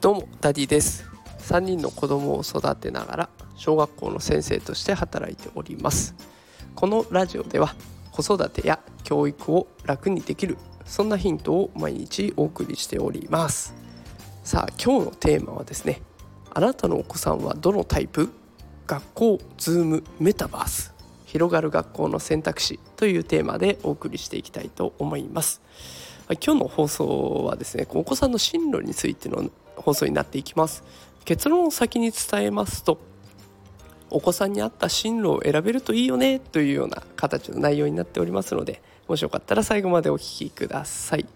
どうもダディです。3人の子供を育てながら小学校の先生として働いております。このラジオでは子育てや教育を楽にできるそんなヒントを毎日お送りしております。さあ今日のテーマはですねあなたのお子さんはどのタイプ？学校ズームメタバース。広がる学校の選択肢というテーマでお送りしていきたいと思います。今日の放送はですねお子さんの進路についての放送になっていきます。結論を先に伝えますとお子さんに合った進路を選べるといいよねというような形の内容になっておりますのでもしよかったら最後までお聞きください。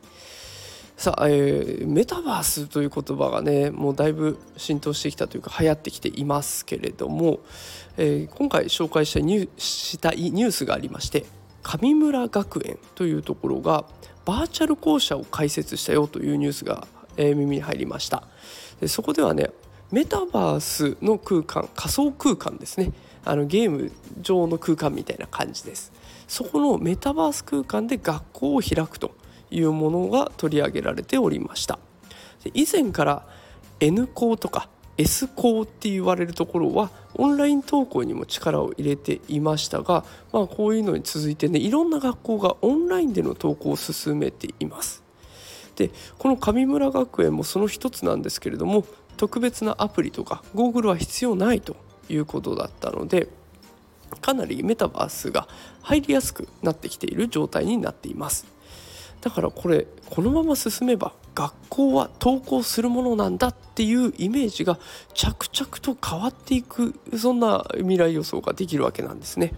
さあ、えー、メタバースという言葉がねもうだいぶ浸透してきたというか流行ってきていますけれども、えー、今回紹介したニュしたいニュースがありまして上村学園というところがバーチャル校舎を開設したよというニュースが、え、耳に入りました。でそこではねメタバースの空間仮想空間ですね。あのゲーム上の空間みたいな感じです。そこのメタバース空間で学校を開くというものが取り上げられておりました。で以前から N 校とか S 校って言われるところはオンライン登校にも力を入れていましたが、まあ、こういうのに続いてねいろんな学校がオンラインでの登校を進めています。でこの上村学園もその一つなんですけれども特別なアプリとかゴーグルは必要ないということだったのでかなりメタバースが入りやすくなってきている状態になっていますだからこれこのまま進めば学校は登校するものなんだっていうイメージが着々と変わっていくそんな未来予想ができるわけなんですね。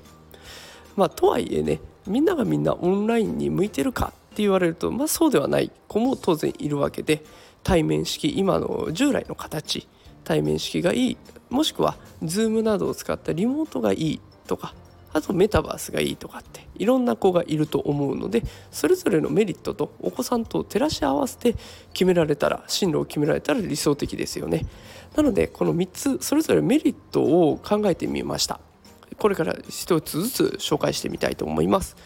まあ、とはいえねみんながみんなオンラインに向いてるかって言われると、まあ、そうではない。子も当然いるわけで対面式今の従来の形対面式がいいもしくは Zoom などを使ったリモートがいいとかあとメタバースがいいとかっていろんな子がいると思うのでそれぞれのメリットとお子さんと照らし合わせて決められたら進路を決められたら理想的ですよね。なのでこの3つそれぞれメリットを考えてみました。これから1つずつ紹介してみたいと思います。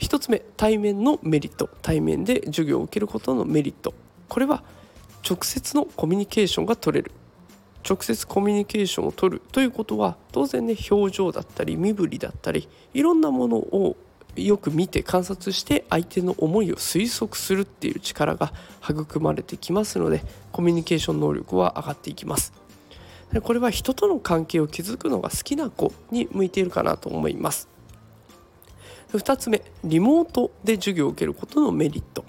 1つ目対面のメリット。対面で授業を受けることのメリット。これは直接のコミュニケーションが取れる。直接コミュニケーションを取るということは当然ね表情だったり身振りだったりいろんなものをよく見て観察して相手の思いを推測するっていう力が育まれてきますのでコミュニケーション能力は上がっていきます。これは人との関係を築くのが好きな子に向いているかなと思います。2つ目リモートで授業を受けることのメリット。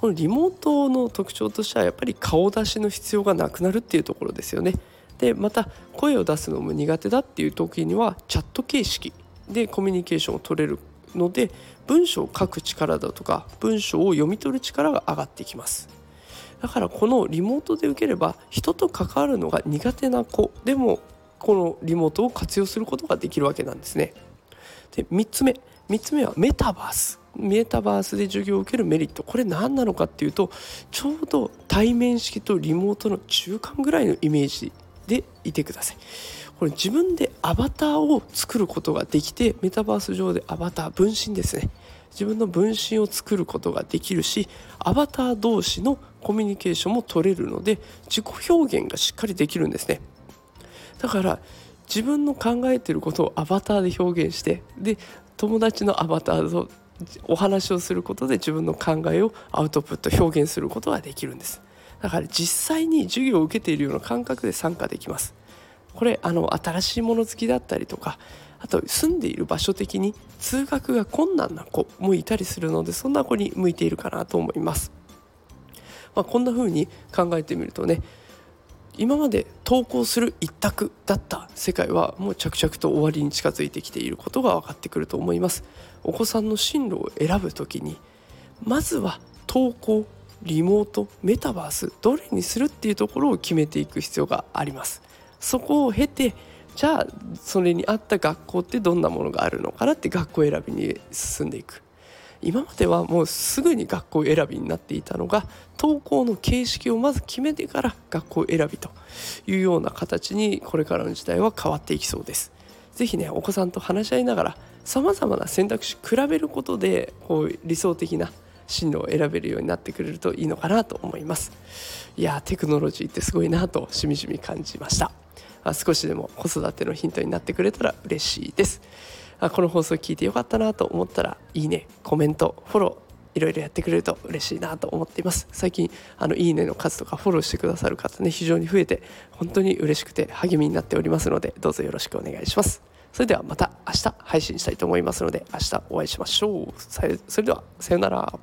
このリモートの特徴としてはやっぱり顔出しの必要がなくなるっていうところですよね。でまた声を出すのも苦手だっていう時にはチャット形式でコミュニケーションを取れるので文章を書く力だとか文章を読み取る力が上がってきます。だからこのリモートで受ければ人と関わるのが苦手な子でもこのリモートを活用することができるわけなんですね。で3つ目3つ目はメタバース。メタバースで授業を受けるメリット。これ何なのかっていうとちょうど対面式とリモートの中間ぐらいのイメージでいてください。これ自分でアバターを作ることができてメタバース上でアバター分身ですね。自分の分身を作ることができるしアバター同士のコミュニケーションも取れるので自己表現がしっかりできるんですね。だから自分の考えてることをアバターで表現してで友達のアバターとお話をすることで自分の考えをアウトプット表現することができるんです。だから実際に授業を受けているような感覚で参加できます。これあの新しいもの好きだったりとかあと住んでいる場所的に通学が困難な子もいたりするのでそんな子に向いているかなと思います、まあ、こんな風に考えてみるとね今まで投稿する一択だった世界はもう着々と終わりに近づいてきていることが分かってくると思います。お子さんの進路を選ぶ時にまずは投稿リモートメタバースどれにするっていうところを決めていく必要があります。そこを経てじゃあそれに合った学校ってどんなものがあるのかなって学校選びに進んでいく。今まではもうすぐに学校選びになっていたのが登校の形式をまず決めてから学校選びというような形にこれからの時代は変わっていきそうです。ぜひねお子さんと話し合いながらさまざまな選択肢比べることでこう理想的な進路を選べるようになってくれるといいのかなと思います。いやテクノロジーってすごいなとしみじみ感じました。少しでも子育てのヒントになってくれたら嬉しいです。あこの放送聞いてよかったなと思ったらいいねコメントフォローいろいろやってくれると嬉しいなと思っています。最近あのいいねの数とかフォローしてくださる方ね非常に増えて本当に嬉しくて励みになっておりますのでどうぞよろしくお願いします。それではまた明日配信したいと思いますので明日お会いしましょう。それではさようなら。